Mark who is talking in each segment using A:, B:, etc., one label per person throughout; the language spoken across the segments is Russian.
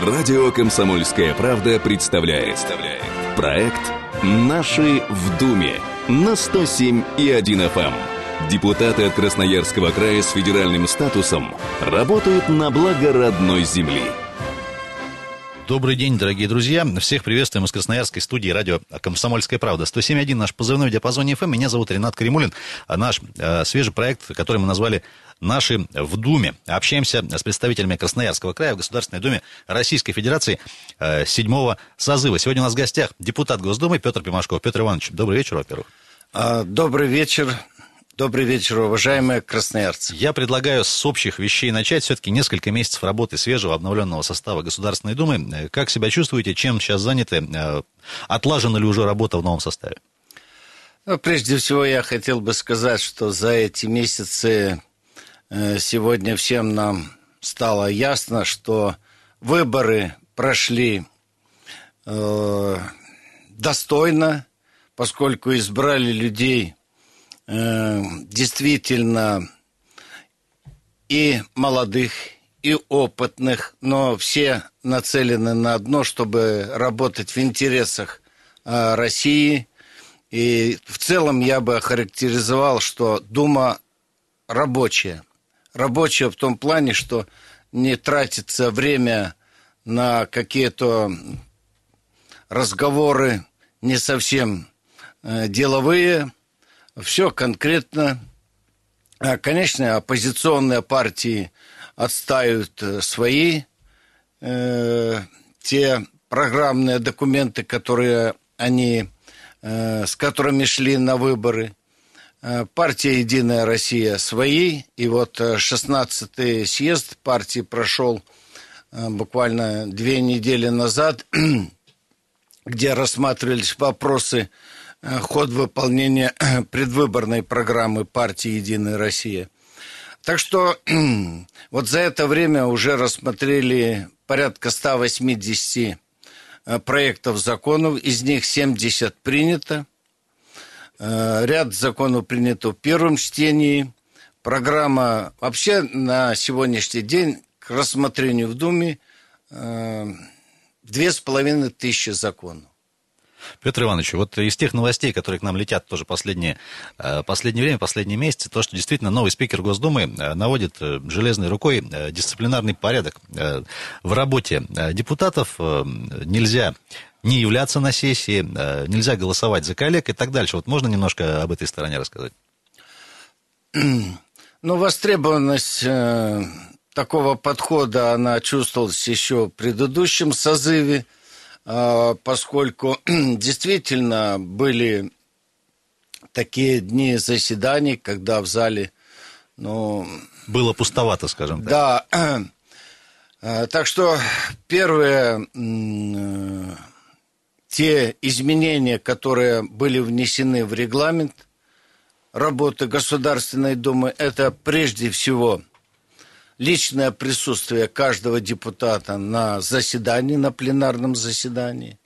A: Радио «Комсомольская правда» представляет. Проект «Наши в Думе» на 107,1 FM. Эм. Депутаты от Красноярского края с федеральным статусом работают на благо родной земли.
B: Добрый день, дорогие друзья. Всех приветствуем из Красноярской студии радио «Комсомольская правда». 107.1 наш позывной в диапазоне FM. Меня зовут Ренат Каримулин. А наш э, свежий проект, который мы назвали «Наши в Думе». Общаемся с представителями Красноярского края в Государственной Думе Российской Федерации э, седьмого созыва. Сегодня у нас в гостях депутат Госдумы Петр Пимашков. Петр Иванович, добрый вечер, во-первых.
C: А, добрый вечер. Добрый вечер, уважаемые красноярцы.
B: Я предлагаю с общих вещей начать. Все-таки несколько месяцев работы свежего обновленного состава Государственной Думы. Как себя чувствуете? Чем сейчас заняты? Э, отлажена ли уже работа в новом составе?
C: Ну, прежде всего, я хотел бы сказать, что за эти месяцы э, сегодня всем нам стало ясно, что выборы прошли э, достойно, поскольку избрали людей Э, действительно и молодых, и опытных, но все нацелены на одно, чтобы работать в интересах э, России. И в целом я бы охарактеризовал, что Дума рабочая. Рабочая в том плане, что не тратится время на какие-то разговоры не совсем э, деловые, все конкретно. А, конечно, оппозиционные партии отстают э, свои э, те программные документы, которые они, э, с которыми шли на выборы. Э, партия «Единая Россия» свои. И вот 16-й съезд партии прошел буквально две недели назад, где рассматривались вопросы Э, ход выполнения предвыборной программы партии «Единая Россия». Так что вот за это время уже рассмотрели порядка 180 э, проектов законов, из них 70 принято. Э, ряд законов принято в первом чтении. Программа вообще на сегодняшний день к рассмотрению в Думе две с половиной тысячи законов.
B: Петр Иванович, вот из тех новостей, которые к нам летят тоже последнее, э, последнее время, последние месяцы, то, что действительно новый спикер Госдумы э, наводит э, железной рукой дисциплинарный порядок в работе депутатов. Нельзя не являться на сессии, нельзя голосовать за коллег и так дальше. Вот можно немножко об этой стороне рассказать?
C: Ну, востребованность такого подхода, она чувствовалась еще в предыдущем созыве – поскольку действительно были такие дни заседаний, когда в зале, ну...
B: Было пустовато, скажем
C: так. Да. А, так что первые те изменения, которые были внесены в регламент работы Государственной Думы, это прежде всего личное присутствие каждого депутата на заседании, на пленарном заседании.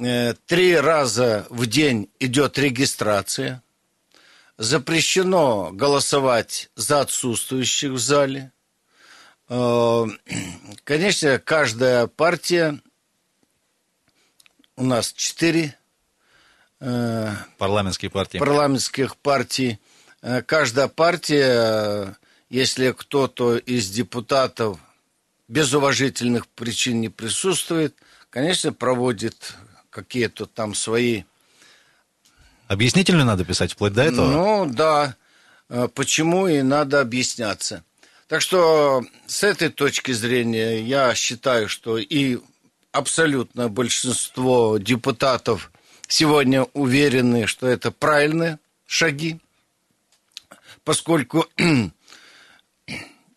C: Э, три раза в день идет регистрация. Запрещено голосовать за отсутствующих в зале. Э, конечно, каждая партия, у нас четыре
B: э, парламентские партии.
C: парламентских партий, каждая партия если кто-то из депутатов без уважительных причин не присутствует, конечно, проводит какие-то там свои...
B: Объяснительно надо писать вплоть до этого?
C: Ну, да. Э, почему и надо объясняться. Так что с этой точки зрения я считаю, что и абсолютное большинство депутатов сегодня уверены, что это правильные шаги, поскольку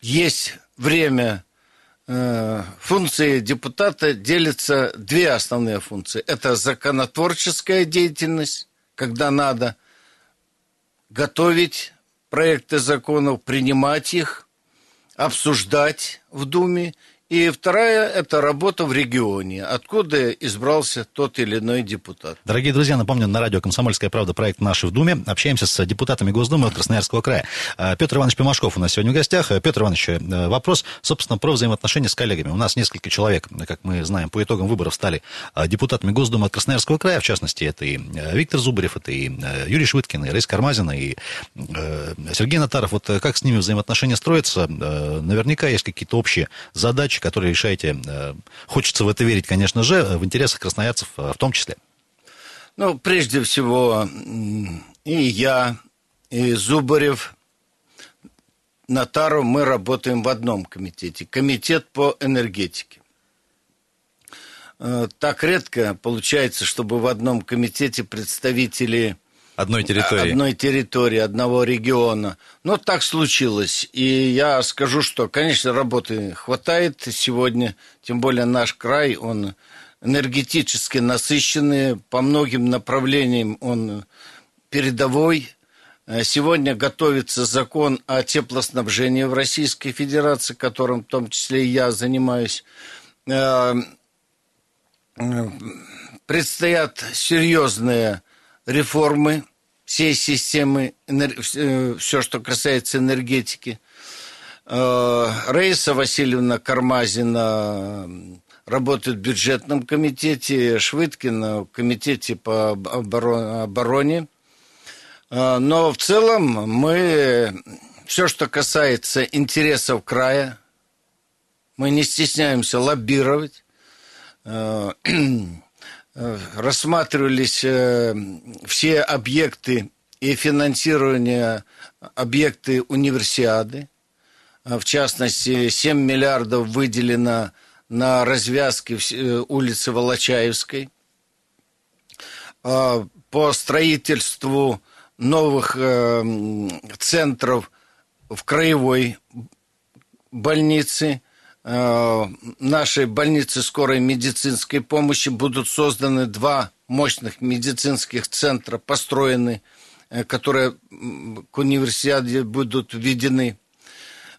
C: есть время э, функции депутата делятся две основные функции. Это законотворческая деятельность, когда надо готовить проекты законов, принимать их, обсуждать в Думе. И вторая – это работа в регионе, откуда избрался тот или иной депутат.
B: Дорогие друзья, напомню, на радио «Комсомольская правда» проект «Наши в Думе». Общаемся с депутатами Госдумы Красноярского края. А, Петр Иванович Пимашков у нас сегодня в гостях. А, Петр Иванович, э, вопрос, собственно, про взаимоотношения с коллегами. У нас несколько человек, как мы знаем, по итогам выборов стали а, депутатами Госдумы Красноярского края. В частности, это и э, Виктор Зубарев, это и э, Юрий Швыткин, и Рейс Кармазин, и Сергей Натаров. Вот как с ними взаимоотношения строятся? Наверняка есть какие-то общие задачи, которые решаете Э, хочется в это верить, конечно же, в интересах красноярцев э, в том числе.
C: Ну, прежде всего, и я, и Зубарев, Натару мы работаем в одном комитете. Комитет по энергетике. Э, так редко получается, чтобы в одном комитете представители
B: Одной территории.
C: Одной территории, одного региона. Но так случилось. И я скажу, что, конечно, работы хватает сегодня, тем более наш край, он энергетически насыщенный, по многим направлениям он передовой. Сегодня готовится закон о теплоснабжении в Российской Федерации, которым в том числе и я занимаюсь. Э, предстоят серьезные реформы всей системы, э, все, что касается энергетики. Э, Рейса Васильевна Кармазина работает в бюджетном комитете, Швыдкина в комитете по обороне. Э, но в целом мы, все, что касается интересов края, мы не стесняемся лоббировать. Э, рассматривались э, все объекты и финансирование объекты универсиады. Э, в частности, 7 миллиардов выделено на развязке улицы Волочаевской. По строительству новых центров в краевой больнице – нашей больнице скорой медицинской помощи будут созданы два мощных медицинских центра, построены, э, которые к универсиаде будут введены.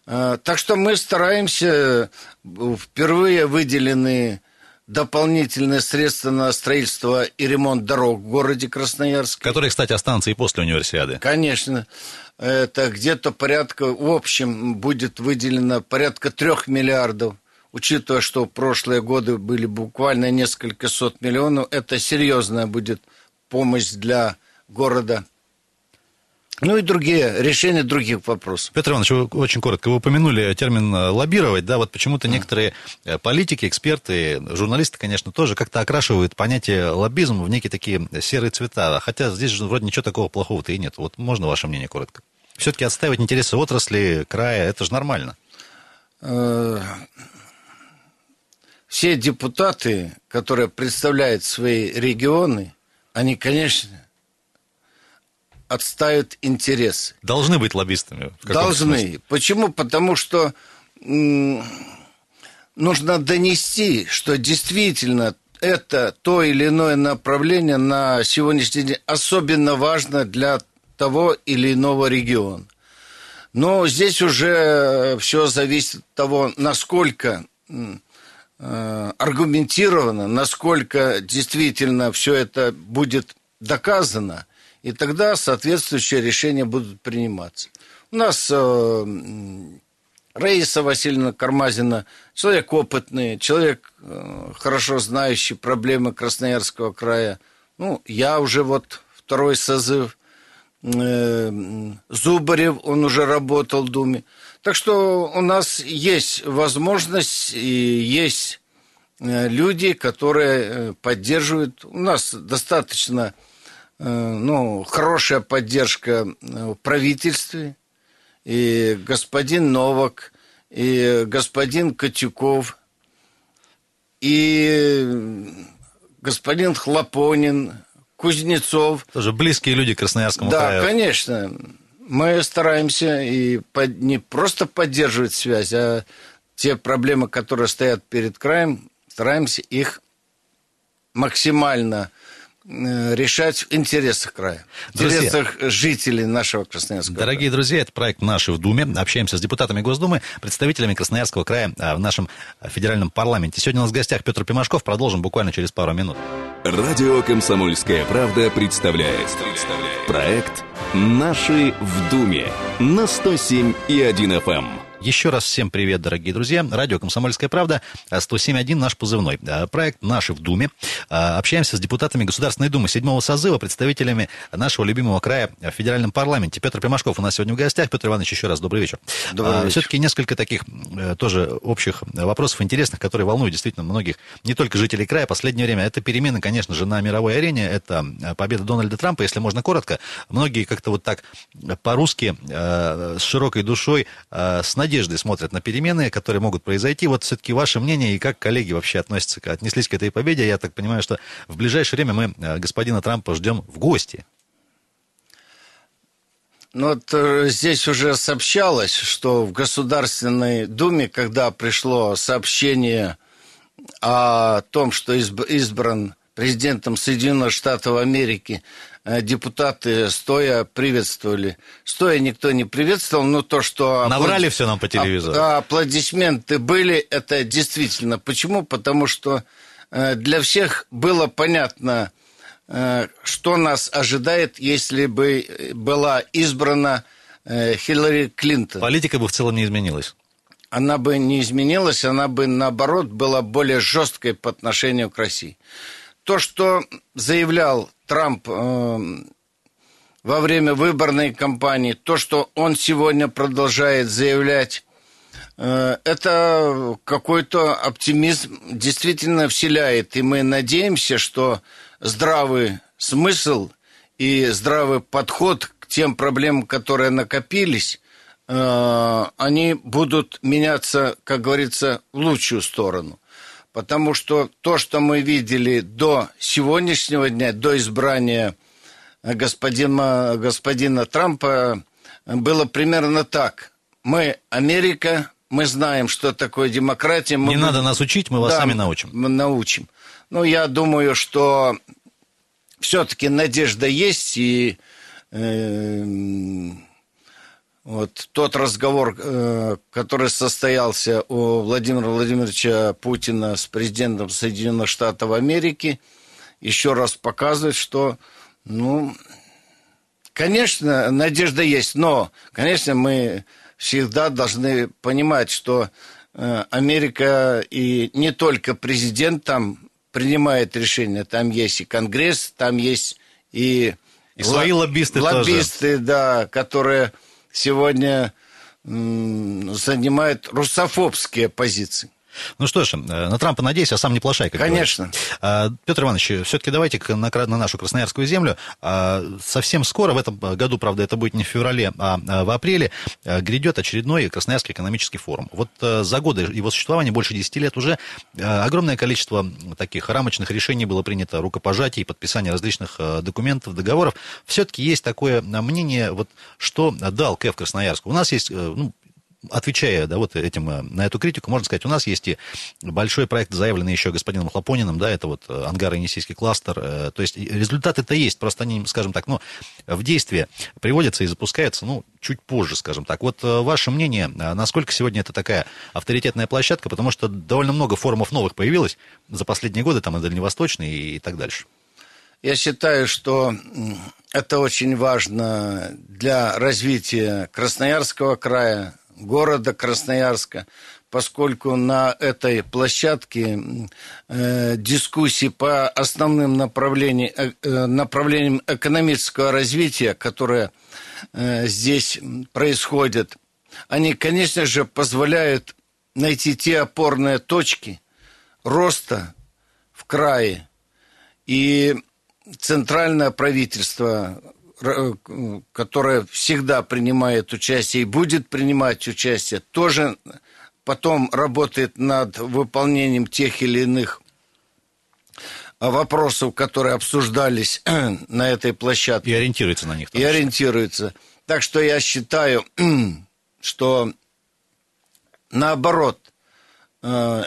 C: Э, так что мы стараемся, впервые выделены дополнительные средства на строительство и ремонт дорог в городе Красноярск.
B: Которые, кстати, останутся и после универсиады.
C: Конечно это где-то порядка, в общем, будет выделено порядка трех миллиардов. Учитывая, что прошлые годы были буквально несколько сот миллионов, это серьезная будет помощь для города ну и другие, решения других вопросов.
B: Петр Иванович, вы очень коротко, вы упомянули термин э, лоббировать, да, вот почему-то некоторые э, политики, эксперты, журналисты, конечно, тоже как-то окрашивают понятие лоббизм в некие такие серые цвета, хотя здесь же вроде ничего такого плохого-то и нет. Вот можно ваше мнение коротко? Все-таки отстаивать интересы отрасли, края, это же нормально. Э,
C: все депутаты, которые представляют свои регионы, они, конечно, отстают интересы.
B: Должны быть лоббистами.
C: Должны. Смысле? Почему? Потому что нужно донести, что действительно это то или иное направление на сегодняшний день особенно важно для того или иного региона. Но здесь уже все зависит от того, насколько э, аргументированно, насколько действительно все это будет доказано – и тогда соответствующие решения будут приниматься. У нас э, Раиса Васильевна Кармазина, человек опытный, человек, э, хорошо знающий проблемы Красноярского края. Ну, я уже вот второй созыв. Э, Зубарев, он уже работал в Думе. Так что у нас есть возможность и есть э, люди, которые э, поддерживают. У нас достаточно Э, ну, хорошая поддержка э, в правительстве. И господин Новак, и господин Котюков, и господин Хлопонин, Кузнецов.
B: Тоже близкие люди к Красноярскому
C: да,
B: краю.
C: Да, конечно. Мы стараемся и под, не просто поддерживать связь, а те проблемы, которые стоят перед краем, стараемся их максимально э, решать в интересах края, в
B: Друзья,
C: интересах жителей нашего Красноярского
B: Дорогие
C: края.
B: друзья, это проект «Наши в Думе». Общаемся с депутатами Госдумы, представителями Красноярского края а, в нашем федеральном парламенте. Сегодня у нас в гостях Петр Пимашков. Продолжим буквально через пару минут.
A: Радио «Комсомольская правда» представляет. Проект «Наши в Думе» на 107 и 1 FM.
B: Еще раз всем привет, дорогие друзья. Радио «Комсомольская правда», 107.1 наш позывной. А, Проект «Наши в Думе». А, Общаемся с депутатами Государственной Думы седьмого созыва, представителями нашего любимого края в федеральном парламенте. Петр Пимашков у нас сегодня в гостях. Петр Иванович, еще раз добрый вечер.
C: Добрый
B: А,
C: вечер.
B: Все-таки несколько таких э, тоже общих вопросов интересных, которые волнуют действительно многих, не только жителей края. Последнее время это перемены, конечно же, на мировой арене. Это э, победа Дональда Трампа, если можно коротко. Многие как-то вот так по-русски, э, с широкой душой, с надеждой смотрят на перемены, которые могут произойти. Вот все-таки ваше мнение и как коллеги вообще относятся, отнеслись к этой победе. Я так понимаю, что в ближайшее время мы э, господина Трампа ждем в гости.
C: Ну, вот э, здесь уже сообщалось, что в Государственной Думе, когда пришло сообщение о том, что изб- избран президентом Соединенных Штатов Америки, депутаты стоя приветствовали. Стоя никто не приветствовал, но то, что...
B: Наврали
C: аплоди-
B: все нам по телевизору.
C: Аплодисменты были, это действительно. Почему? Потому что э, для всех было понятно, э, что нас ожидает, если бы э, была избрана э, Хиллари Клинтон.
B: Политика бы в целом не изменилась.
C: Она бы не изменилась, она бы, наоборот, была более жесткой по отношению к России. То, что заявлял Трамп э, во время выборной кампании, то, что он сегодня продолжает заявлять, э, это какой-то оптимизм действительно вселяет. И мы надеемся, что здравый смысл и здравый подход к тем проблемам, которые накопились, э, они будут меняться, как говорится, в лучшую сторону. Потому что то, что мы видели до сегодняшнего дня, до избрания господина, господина Трампа, было примерно так. Мы Америка, мы знаем, что такое демократия. Мы
B: Не надо нас учить, мы вас
C: Да,
B: сами научим.
C: Мы научим. Ну, я думаю, что все-таки надежда есть, и э, вот тот разговор, э, который состоялся у Владимира Владимировича Путина с президентом Соединенных Штатов Америки, еще раз показывает, что, ну, конечно, надежда есть, но, конечно, мы всегда должны понимать, что э, Америка и не только президент там принимает решения, там есть и Конгресс, там есть и...
B: И свои лоббисты тоже.
C: Лоббисты, да, которые сегодня м, занимают русофобские позиции.
B: Ну что ж, э, на Трампа надеюсь, а сам не плашай, как
C: Конечно.
B: говорится. А, Петр Иванович, все-таки давайте на, нашу Красноярскую землю. А, Совсем скоро, в этом году, правда, это будет не в феврале, а а в апреле, а, грядет очередной Красноярский экономический форум. Вот э, за годы его существования, больше 10 лет уже, э, огромное количество таких рамочных решений было принято, рукопожатий, подписания различных э, документов, договоров. Все-таки есть такое э, мнение, вот, что дал КЭФ Красноярску. У нас есть, э, ну, отвечая да, вот этим, э, на эту критику, можно сказать, у нас есть и большой проект, заявленный еще господином Хлопониным, да, это вот э, ангар-енисейский кластер, э, то есть результаты-то есть, просто они, скажем так, ну, в действие приводятся и запускаются, ну, чуть позже, скажем так. Вот ваше мнение, насколько сегодня это такая авторитетная площадка, потому что довольно много форумов новых появилось за последние годы, там и Дальневосточный и, так дальше.
C: Я считаю, что это очень важно для развития Красноярского края, города Красноярска, поскольку на этой площадке э, дискуссии по основным направлениям, э, э, направлениям экономического развития, которые э, здесь происходят, они, конечно же, позволяют найти те опорные точки роста в крае. И центральное правительство, э, которое всегда принимает участие и будет принимать участие, тоже потом работает над выполнением тех или иных вопросов, которые обсуждались на этой площадке
B: И ориентируется на них.
C: и ориентируется. Так что я считаю, что наоборот, э,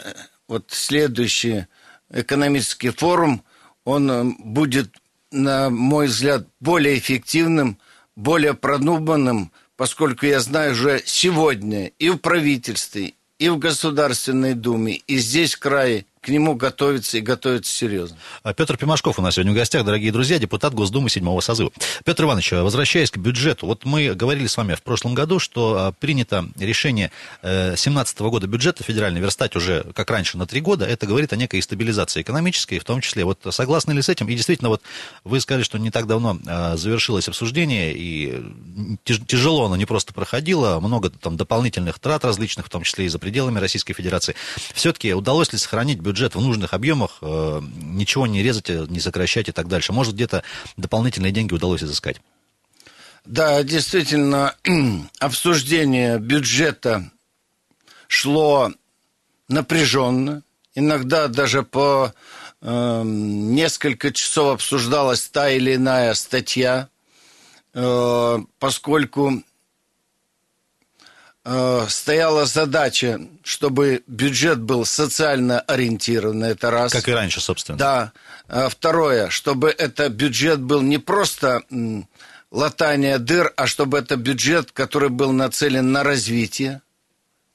C: вот следующий экономический форум, он э, будет на мой взгляд, более эффективным, более продуманным, поскольку я знаю уже сегодня и в правительстве, и в Государственной Думе, и здесь в крае к нему готовится и готовится серьезно.
B: А Петр Пимашков у нас сегодня в гостях, дорогие друзья, депутат Госдумы седьмого созыва. Петр Иванович, возвращаясь к бюджету, вот мы говорили с вами в прошлом году, что а, принято решение 2017 года бюджета федеральный верстать уже, как раньше, на три года. Это говорит о некой стабилизации экономической, в том числе. Вот согласны ли с этим? И действительно, вот вы сказали, что не так давно а, завершилось обсуждение, и тяжело оно не просто проходило, много там дополнительных трат различных, в том числе и за пределами Российской Федерации. Все-таки удалось ли сохранить бюджет в нужных объемах, э, ничего не резать, не сокращать и так дальше. Может, где-то дополнительные деньги удалось изыскать?
C: Да, действительно, обсуждение бюджета шло напряженно. Иногда даже по э, несколько часов обсуждалась та или иная статья, э, поскольку Э, стояла задача, чтобы бюджет был социально ориентированный, это раз.
B: Как и раньше, собственно.
C: Да. А второе, чтобы это бюджет был не просто латание дыр, а чтобы это бюджет, который был нацелен на развитие,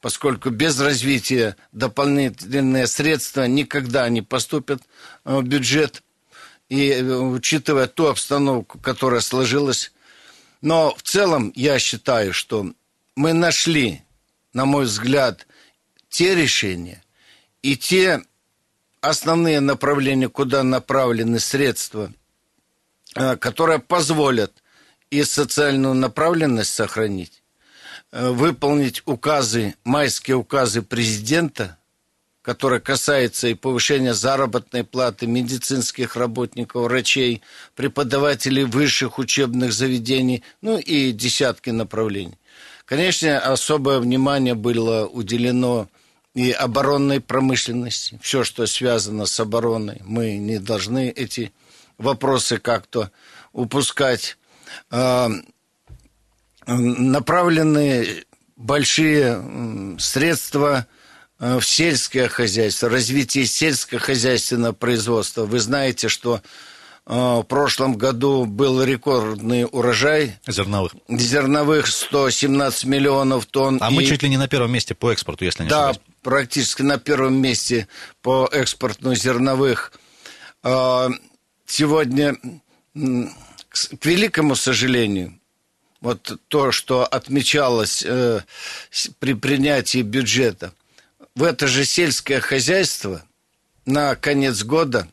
C: поскольку без развития дополнительные средства никогда не поступят в бюджет. И э, учитывая ту обстановку, которая сложилась, но в целом я считаю, что мы нашли, на мой взгляд, те решения и те основные направления, куда направлены средства, э, которые позволят и социальную направленность сохранить, э, выполнить указы, майские указы президента, которые касаются и повышения заработной платы медицинских работников, врачей, преподавателей высших учебных заведений, ну и десятки направлений. Конечно, особое внимание было уделено и оборонной промышленности, все, что связано с обороной. Мы не должны эти вопросы как-то упускать. А, направлены большие средства а, в сельское хозяйство, развитие сельскохозяйственного производства. Вы знаете, что в прошлом году был рекордный урожай.
B: Зерновых.
C: Зерновых 117 миллионов тонн.
B: А и... мы чуть ли не на первом месте по экспорту, если не
C: да, ошибаюсь. Да, практически на первом месте по экспорту зерновых. А, сегодня, к великому сожалению, вот то, что отмечалось э, при принятии бюджета, в это же сельское хозяйство на конец года –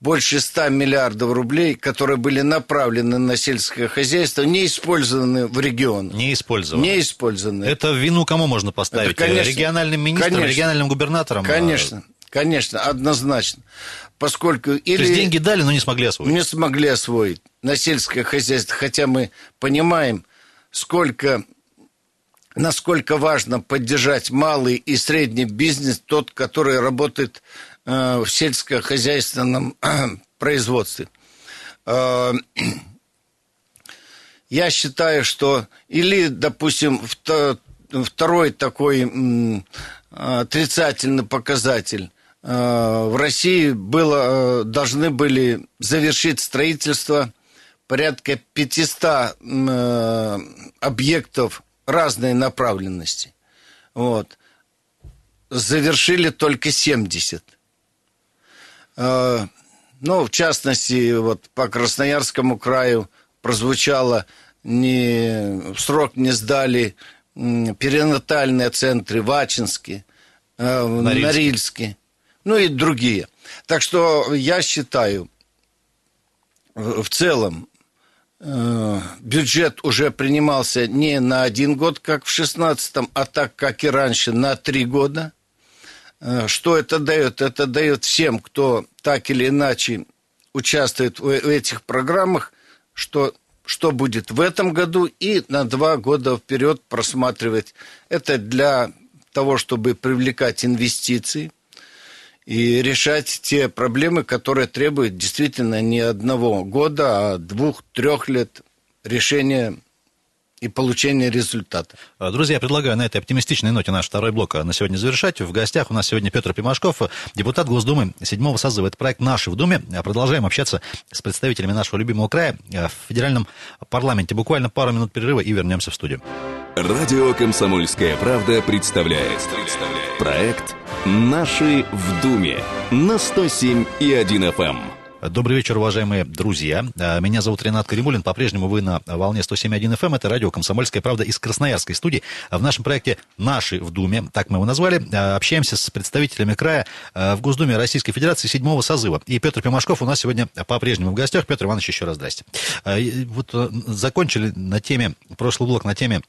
C: больше 100 миллиардов рублей, которые были направлены на сельское хозяйство, не использованы в регион.
B: Не использованы.
C: Не использованы.
B: Это вину кому можно поставить? Это, конечно, региональным министрам, конечно, региональным губернаторам?
C: Конечно, конечно, однозначно. Поскольку или...
B: То есть деньги дали, но не смогли освоить?
C: Не смогли освоить на сельское хозяйство, хотя мы понимаем, сколько насколько важно поддержать малый и средний бизнес, тот, который работает в сельскохозяйственном производстве. Э, я считаю, что или, допустим, второй такой отрицательный показатель э, в России было, должны были завершить строительство порядка 500 объектов разной направленности. Вот. Завершили только 70. Э, ну, в частности, вот по Красноярскому краю прозвучало не, в срок не сдали перинатальные центры в Ачинске, э, в Норильске. Норильске, ну и другие. Так что я считаю, в целом, э, бюджет уже принимался не на один год, как в 16-м, а так, как и раньше, на три года. Э, что это дает? Это дает всем, кто так или иначе участвует в этих программах, что, что будет в этом году и на два года вперед просматривать. Это для того, чтобы привлекать инвестиции и решать те проблемы, которые требуют действительно не одного года, а двух-трех лет решения и получения результата.
B: А, друзья, предлагаю на этой оптимистичной ноте наш второй блок на сегодня завершать. В гостях у нас сегодня Петр Пимашков, депутат Госдумы седьмого созыва. Это проект «Наши в Думе». Продолжаем общаться с представителями нашего любимого края в федеральном парламенте. Буквально пару минут перерыва и вернемся в студию.
A: Радио «Комсомольская правда» представляет. представляет. Проект «Наши в Думе» на 107 и 1 FM.
B: Добрый вечер, уважаемые друзья. А, меня зовут Ренат Каримулин. По-прежнему вы на волне 107.1 FM. Эм. Это радио «Комсомольская правда» из Красноярской студии. В нашем проекте «Наши в Думе», так мы его назвали, а, общаемся с представителями края а, в Госдуме Российской Федерации седьмого созыва. И Петр Пимашков у нас сегодня по-прежнему в гостях. Петр Иванович, еще раз здрасте. Вот э, закончили на теме, прошлый блок на теме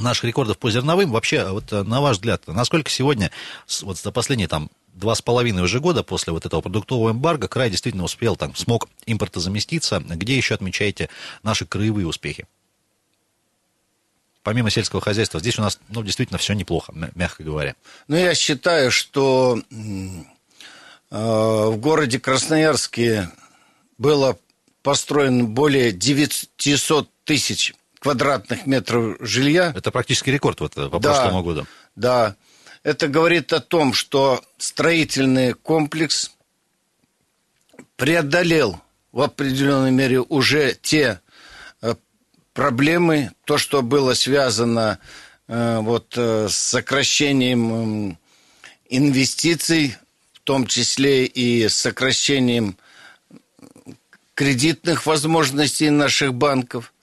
B: наших рекордов по зерновым. Вообще, вот э, на ваш взгляд, насколько сегодня, вот за последние там два с половиной уже года после вот этого продуктового эмбарго край действительно успел, там, смог импорта заместиться. Где еще отмечаете наши краевые успехи? Помимо сельского хозяйства, здесь у нас, ну, действительно, все неплохо, мягко говоря.
C: Ну, я считаю, что э, в городе Красноярске было построено более 900 тысяч квадратных метров жилья.
B: Это практически рекорд вот, по да, прошлому году.
C: Да, это говорит о том, что строительный комплекс преодолел в определенной мере уже те э, проблемы, то, что было связано э, вот э, с сокращением инвестиций, в том числе и с сокращением кредитных возможностей наших банков –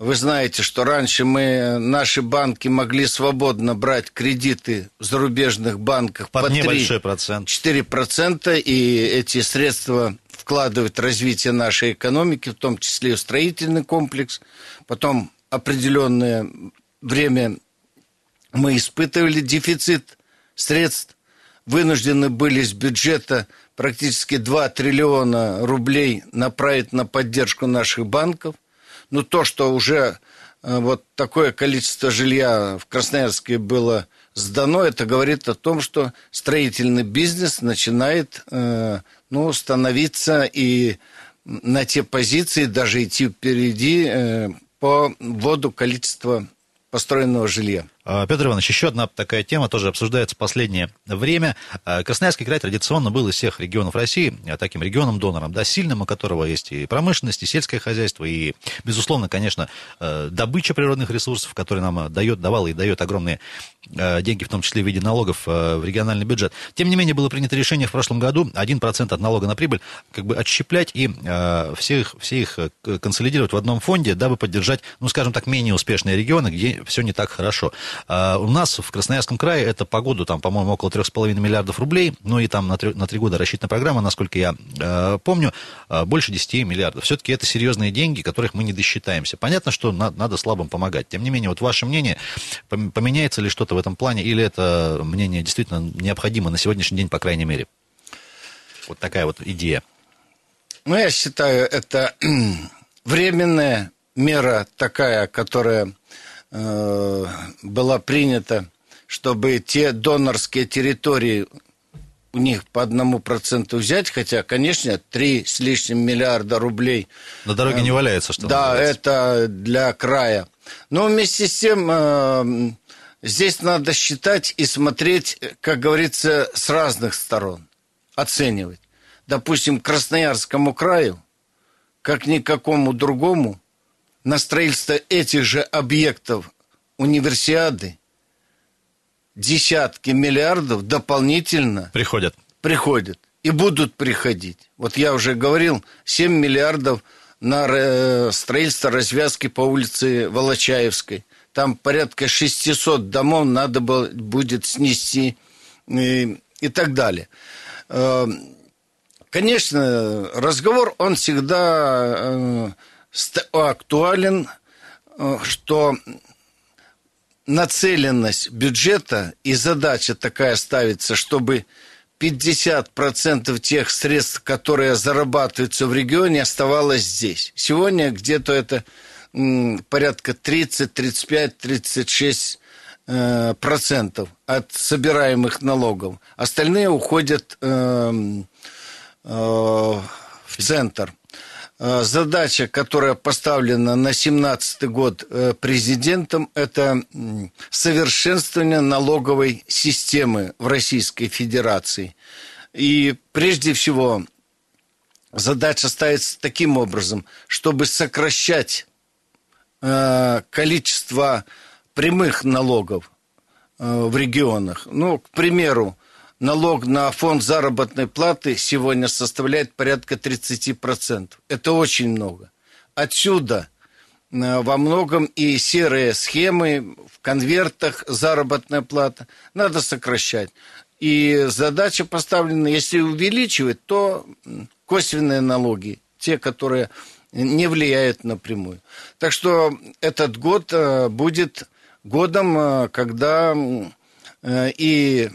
C: вы знаете, что раньше мы, наши банки могли свободно брать кредиты в зарубежных банках
B: под по 3, небольшой процент.
C: 4%, и эти средства вкладывать в развитие нашей экономики, в том числе и в строительный комплекс. Потом определенное время мы испытывали дефицит средств, вынуждены были с бюджета практически 2 триллиона рублей направить на поддержку наших банков – но то, что уже э, вот такое количество жилья в Красноярске было сдано, это говорит о том, что строительный бизнес начинает э, ну, становиться и на те позиции, даже идти впереди э, по вводу количества построенного жилья.
B: А, Петр Иванович, еще одна такая тема тоже обсуждается в последнее время. А, Красноярский край традиционно был из всех регионов России а, таким регионом-донором, да, сильным, у которого есть и промышленность, и сельское хозяйство, и, безусловно, конечно, добыча природных ресурсов, которая нам дает, давала и дает огромные деньги, в том числе в виде налогов в региональный бюджет. Тем не менее, было принято решение в прошлом году 1% от налога на прибыль как бы отщеплять и все их, все их консолидировать в одном фонде, дабы поддержать, ну, скажем так, менее успешные регионы, где все не так хорошо. А у нас в Красноярском крае это по году, там, по-моему, около 3,5 миллиардов рублей, ну и там на 3, на 3 года рассчитана программа, насколько я э, помню, э, больше 10 миллиардов. Все-таки это серьезные деньги, которых мы не досчитаемся. Понятно, что на, надо слабым помогать. Тем не менее, вот ваше мнение, поменяется ли что-то в этом плане, или это мнение действительно необходимо на сегодняшний день, по крайней мере? Вот такая вот идея.
C: Ну, я считаю, это временная мера такая, которая Э, была принята, чтобы те донорские территории у них по одному проценту взять, хотя, конечно, три с лишним миллиарда рублей.
B: На дороге не валяется, что
C: Да, называется. это для края. Но вместе с тем э, здесь надо считать и смотреть, как говорится, с разных сторон, оценивать. Допустим, Красноярскому краю, как никакому другому, на строительство этих же объектов универсиады десятки миллиардов дополнительно
B: приходят.
C: Приходят и будут приходить. Вот я уже говорил, 7 миллиардов на строительство развязки по улице Волочаевской. Там порядка 600 домов надо будет снести и, и так далее. Э, конечно, разговор, он всегда э, актуален, э, что нацеленность бюджета и задача такая ставится, чтобы 50% тех средств, которые зарабатываются в регионе, оставалось здесь. Сегодня где-то это порядка 30, 35, 36 процентов от собираемых налогов. Остальные уходят э, э, в центр. Э, задача, которая поставлена на 2017 год э, президентом, это совершенствование налоговой системы в Российской Федерации. И прежде всего задача ставится таким образом, чтобы сокращать э, количество прямых налогов в регионах. Ну, к примеру, налог на фонд заработной платы сегодня составляет порядка 30%. Это очень много. Отсюда э, во многом и серые схемы в конвертах заработная плата надо сокращать. И задача поставлена, если увеличивать, то косвенные налоги, те, которые не влияют напрямую. Так что этот год э, будет годом, э, когда и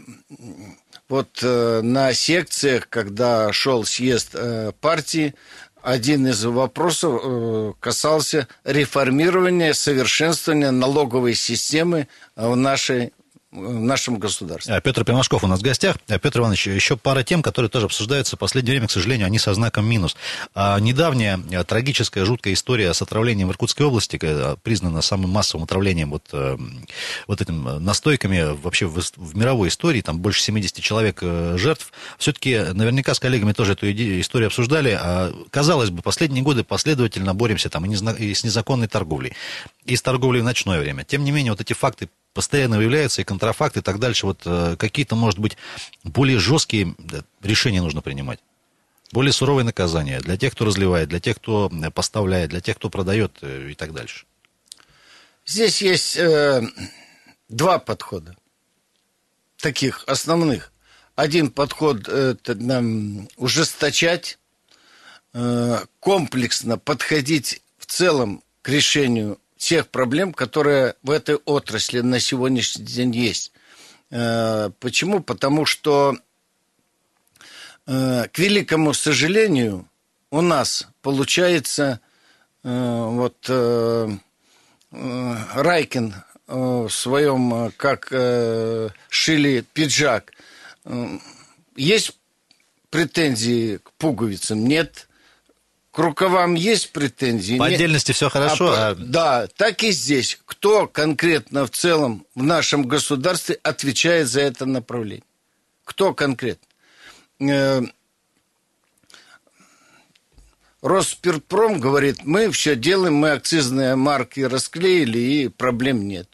C: вот э, на секциях, когда шел съезд э, партии, один из вопросов э, касался реформирования, совершенствования налоговой системы в нашей в нашем государстве.
B: А, Петр Пимашков у нас в гостях. А, Петр Иванович, еще пара тем, которые тоже обсуждаются в последнее время, к сожалению, они со знаком минус. А, недавняя трагическая, жуткая история с отравлением в Иркутской области, признана самым массовым отравлением вот, вот этим настойками вообще в, в мировой истории, там больше 70 человек жертв. Все-таки наверняка с коллегами тоже эту историю обсуждали. Казалось бы, последние годы последовательно боремся там и с незаконной торговлей, и с торговлей в ночное время. Тем не менее, вот эти факты постоянно выявляются, и контрафакт, и так дальше. Вот э, какие-то, может быть, более жесткие решения нужно принимать. Более суровые наказания для тех, кто разливает, для тех, кто э, поставляет, для тех, кто продает э, и так дальше.
C: Здесь есть э, два подхода, таких основных. Один подход – это ужесточать, э, комплексно подходить в целом к решению тех проблем, которые в этой отрасли на сегодняшний день есть. Э, почему? Потому что, э, к великому сожалению, у нас получается э, вот Райкин в своем, как шили пиджак, есть претензии к пуговицам? Нет. К рукавам есть претензии?
B: По Нет. отдельности все хорошо. А,
C: а... Да, так и здесь. Кто конкретно в целом в нашем государстве отвечает за это направление? Кто конкретно? Э, Роспиртпром говорит, мы все делаем, мы акцизные марки расклеили, и проблем нет.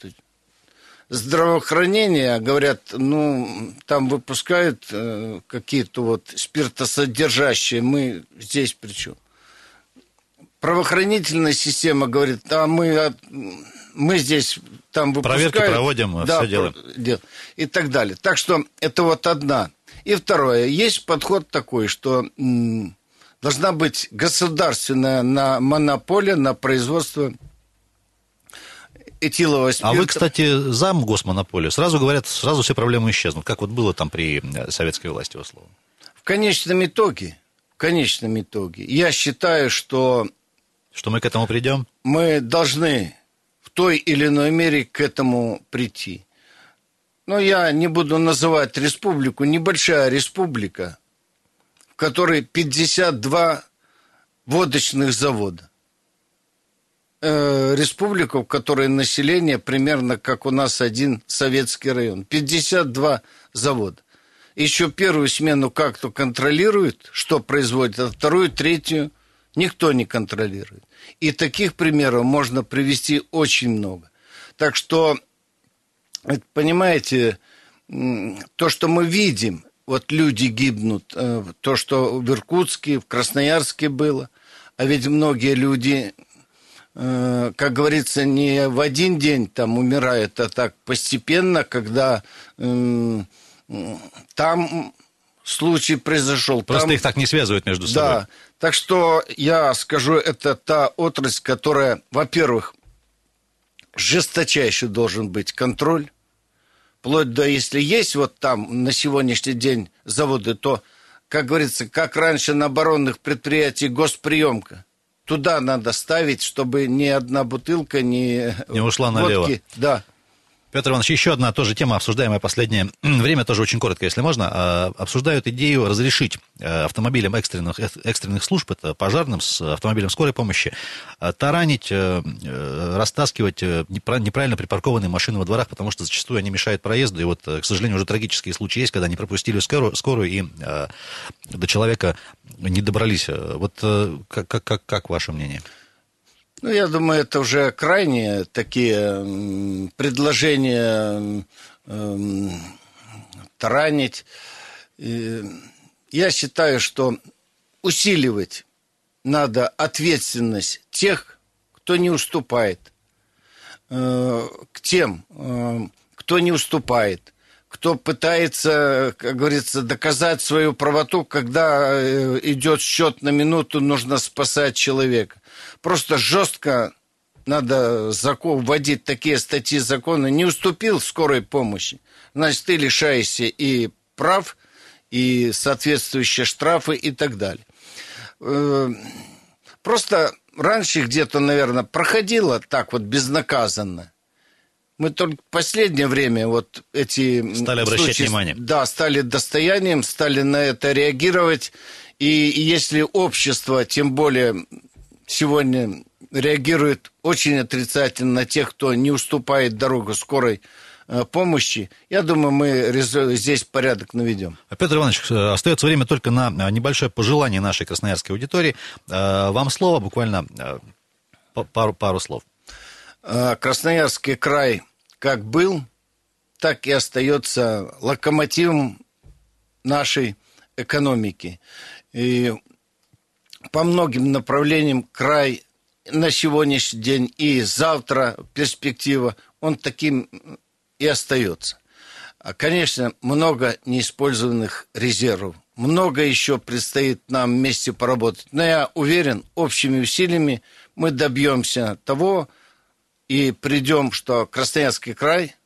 C: Здравоохранение, говорят, ну, там выпускают э, какие-то вот спиртосодержащие, мы здесь при чем? Правоохранительная система говорит, а мы, мы здесь там
B: выпускаем. Проверки проводим, да, все делаем.
C: И так далее. Так что это вот одна. И второе, есть подход такой, что должна быть государственная на монополия на производство этилового спирта.
B: А вы, кстати, зам госмонополии. Сразу говорят, сразу все проблемы исчезнут. Как вот было там при э, советской власти, условно?
C: В конечном итоге, в конечном итоге, я считаю, что
B: что мы к этому придем?
C: Мы должны в той или иной мере к этому прийти. Но я не буду называть республику, небольшая республика, в которой 52 водочных завода. Э, республика, в которой население примерно как у нас один советский район. 52 завода. Еще первую смену как-то контролируют, что производят, а вторую, третью – Никто не контролирует. И таких примеров можно привести очень много. Так что, понимаете, то, что мы видим, вот люди гибнут, э, то, что в Иркутске, в Красноярске было, а ведь многие люди, э, как говорится, не в один день там умирают, а так постепенно, когда там случай произошел.
B: Просто
C: там,
B: их так не связывают между собой.
C: Да, так что я скажу, это та отрасль, которая, во-первых, жесточайший должен быть контроль, вплоть до, если есть вот там на сегодняшний день заводы, то, как говорится, как раньше на оборонных предприятиях госприемка, туда надо ставить, чтобы ни одна бутылка не...
B: Не ушла водки, налево.
C: Да.
B: Петр Иванович, еще одна тоже тема, обсуждаемая последнее время, тоже очень коротко, если можно. А, обсуждают идею разрешить э, автомобилям экстренных, экстренных служб, это пожарным с автомобилем скорой помощи, э, таранить, э, растаскивать неправильно припаркованные машины во дворах, потому что зачастую они мешают проезду. И вот, к сожалению, уже трагические случаи есть, когда они пропустили скорую, скорую и до человека не добрались. Вот как, как, как ваше мнение?
C: Ну, я думаю, это уже крайние такие предложения э, таранить. Я считаю, что усиливать надо ответственность тех, кто не уступает, э, к тем, э, кто не уступает, кто пытается, как говорится, доказать свою правоту, когда э, идет счет на минуту, нужно спасать человека просто жестко надо закон, вводить такие статьи закона. Не уступил скорой помощи, значит, ты лишаешься и прав, и соответствующие штрафы и так далее. Э, просто раньше где-то, наверное, проходило так вот безнаказанно. Мы только в последнее время вот эти...
B: Стали обращать случаи, внимание.
C: Да, стали достоянием, стали на это реагировать. И, и если общество, тем более сегодня реагирует очень отрицательно на тех, кто не уступает дорогу скорой э, помощи. Я думаю, мы здесь порядок наведем.
B: Петр Иванович, э, остается время только на э, небольшое пожелание нашей красноярской аудитории. Вам слово, буквально пару, пару слов.
C: Красноярский край как был, так и остается локомотивом нашей экономики. И по многим направлениям край на сегодняшний день и завтра перспектива, он таким и остается. А, конечно, много неиспользованных резервов. Много еще предстоит нам вместе поработать. Но я уверен, общими усилиями мы добьемся того и придем, что Красноярский край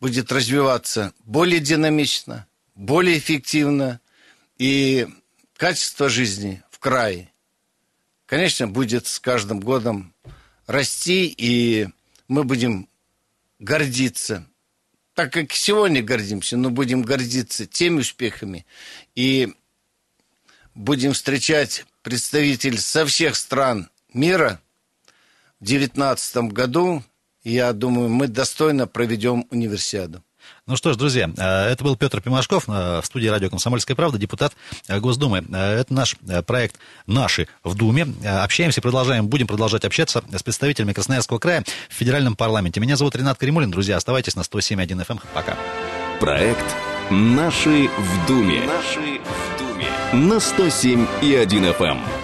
C: будет развиваться более динамично, более эффективно, и качество жизни крае, конечно, будет с каждым годом расти, и мы будем гордиться, так как сегодня гордимся, но будем гордиться теми успехами и будем встречать представителей со всех стран мира в 2019 году. Я думаю, мы достойно проведем универсиаду.
B: Ну что ж, друзья, э, это был Петр Пимашков э, в студии радио «Комсомольская правда», депутат э, Госдумы. Это наш проект «Наши в Думе». Общаемся, продолжаем, будем продолжать общаться с представителями Красноярского края в федеральном парламенте. Меня зовут Ренат Каримулин. Друзья, оставайтесь на 107.1 FM. Эм. Пока.
A: Проект «Наши в Думе». «Наши в Думе». На 107.1 FM.